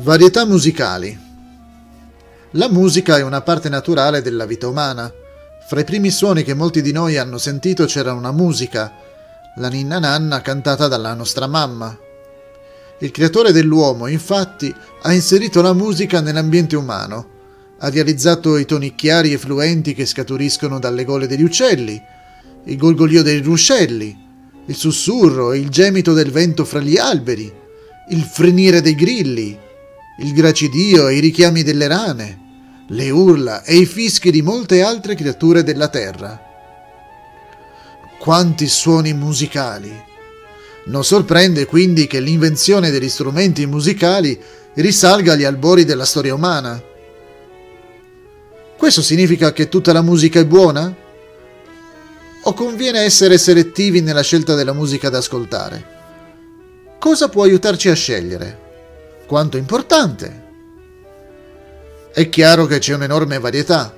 Varietà musicali. La musica è una parte naturale della vita umana. Fra i primi suoni che molti di noi hanno sentito c'era una musica, la ninna nanna cantata dalla nostra mamma. Il creatore dell'uomo, infatti, ha inserito la musica nell'ambiente umano. Ha realizzato i toni chiari e fluenti che scaturiscono dalle gole degli uccelli, il gorgoglio dei ruscelli, il sussurro e il gemito del vento fra gli alberi, il frenire dei grilli, il gracidio e i richiami delle rane, le urla e i fischi di molte altre creature della terra. Quanti suoni musicali! Non sorprende quindi che l'invenzione degli strumenti musicali risalga agli albori della storia umana. Questo significa che tutta la musica è buona? O conviene essere selettivi nella scelta della musica da ascoltare? Cosa può aiutarci a scegliere? Quanto importante. È chiaro che c'è un'enorme varietà.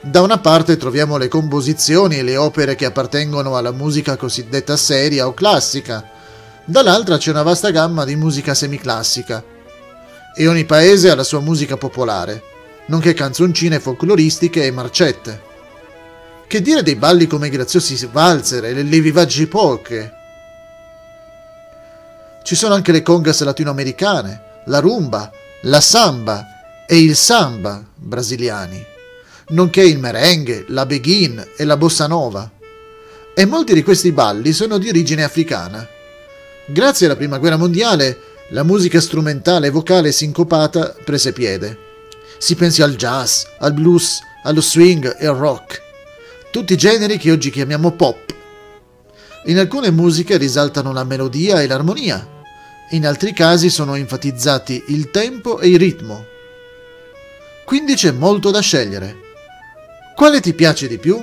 Da una parte troviamo le composizioni e le opere che appartengono alla musica cosiddetta seria o classica, dall'altra c'è una vasta gamma di musica semiclassica. E ogni paese ha la sua musica popolare, nonché canzoncine folcloristiche e marcette. Che dire dei balli come i graziosi valzer e le vivaggi polche, ci sono anche le congas latinoamericane, la rumba, la samba e il samba brasiliani, nonché il merengue, la beghin e la bossa nova. E molti di questi balli sono di origine africana. Grazie alla Prima Guerra Mondiale, la musica strumentale e vocale sincopata prese piede. Si pensi al jazz, al blues, allo swing e al rock, tutti generi che oggi chiamiamo pop. In alcune musiche risaltano la melodia e l'armonia, in altri casi sono enfatizzati il tempo e il ritmo. Quindi c'è molto da scegliere. Quale ti piace di più?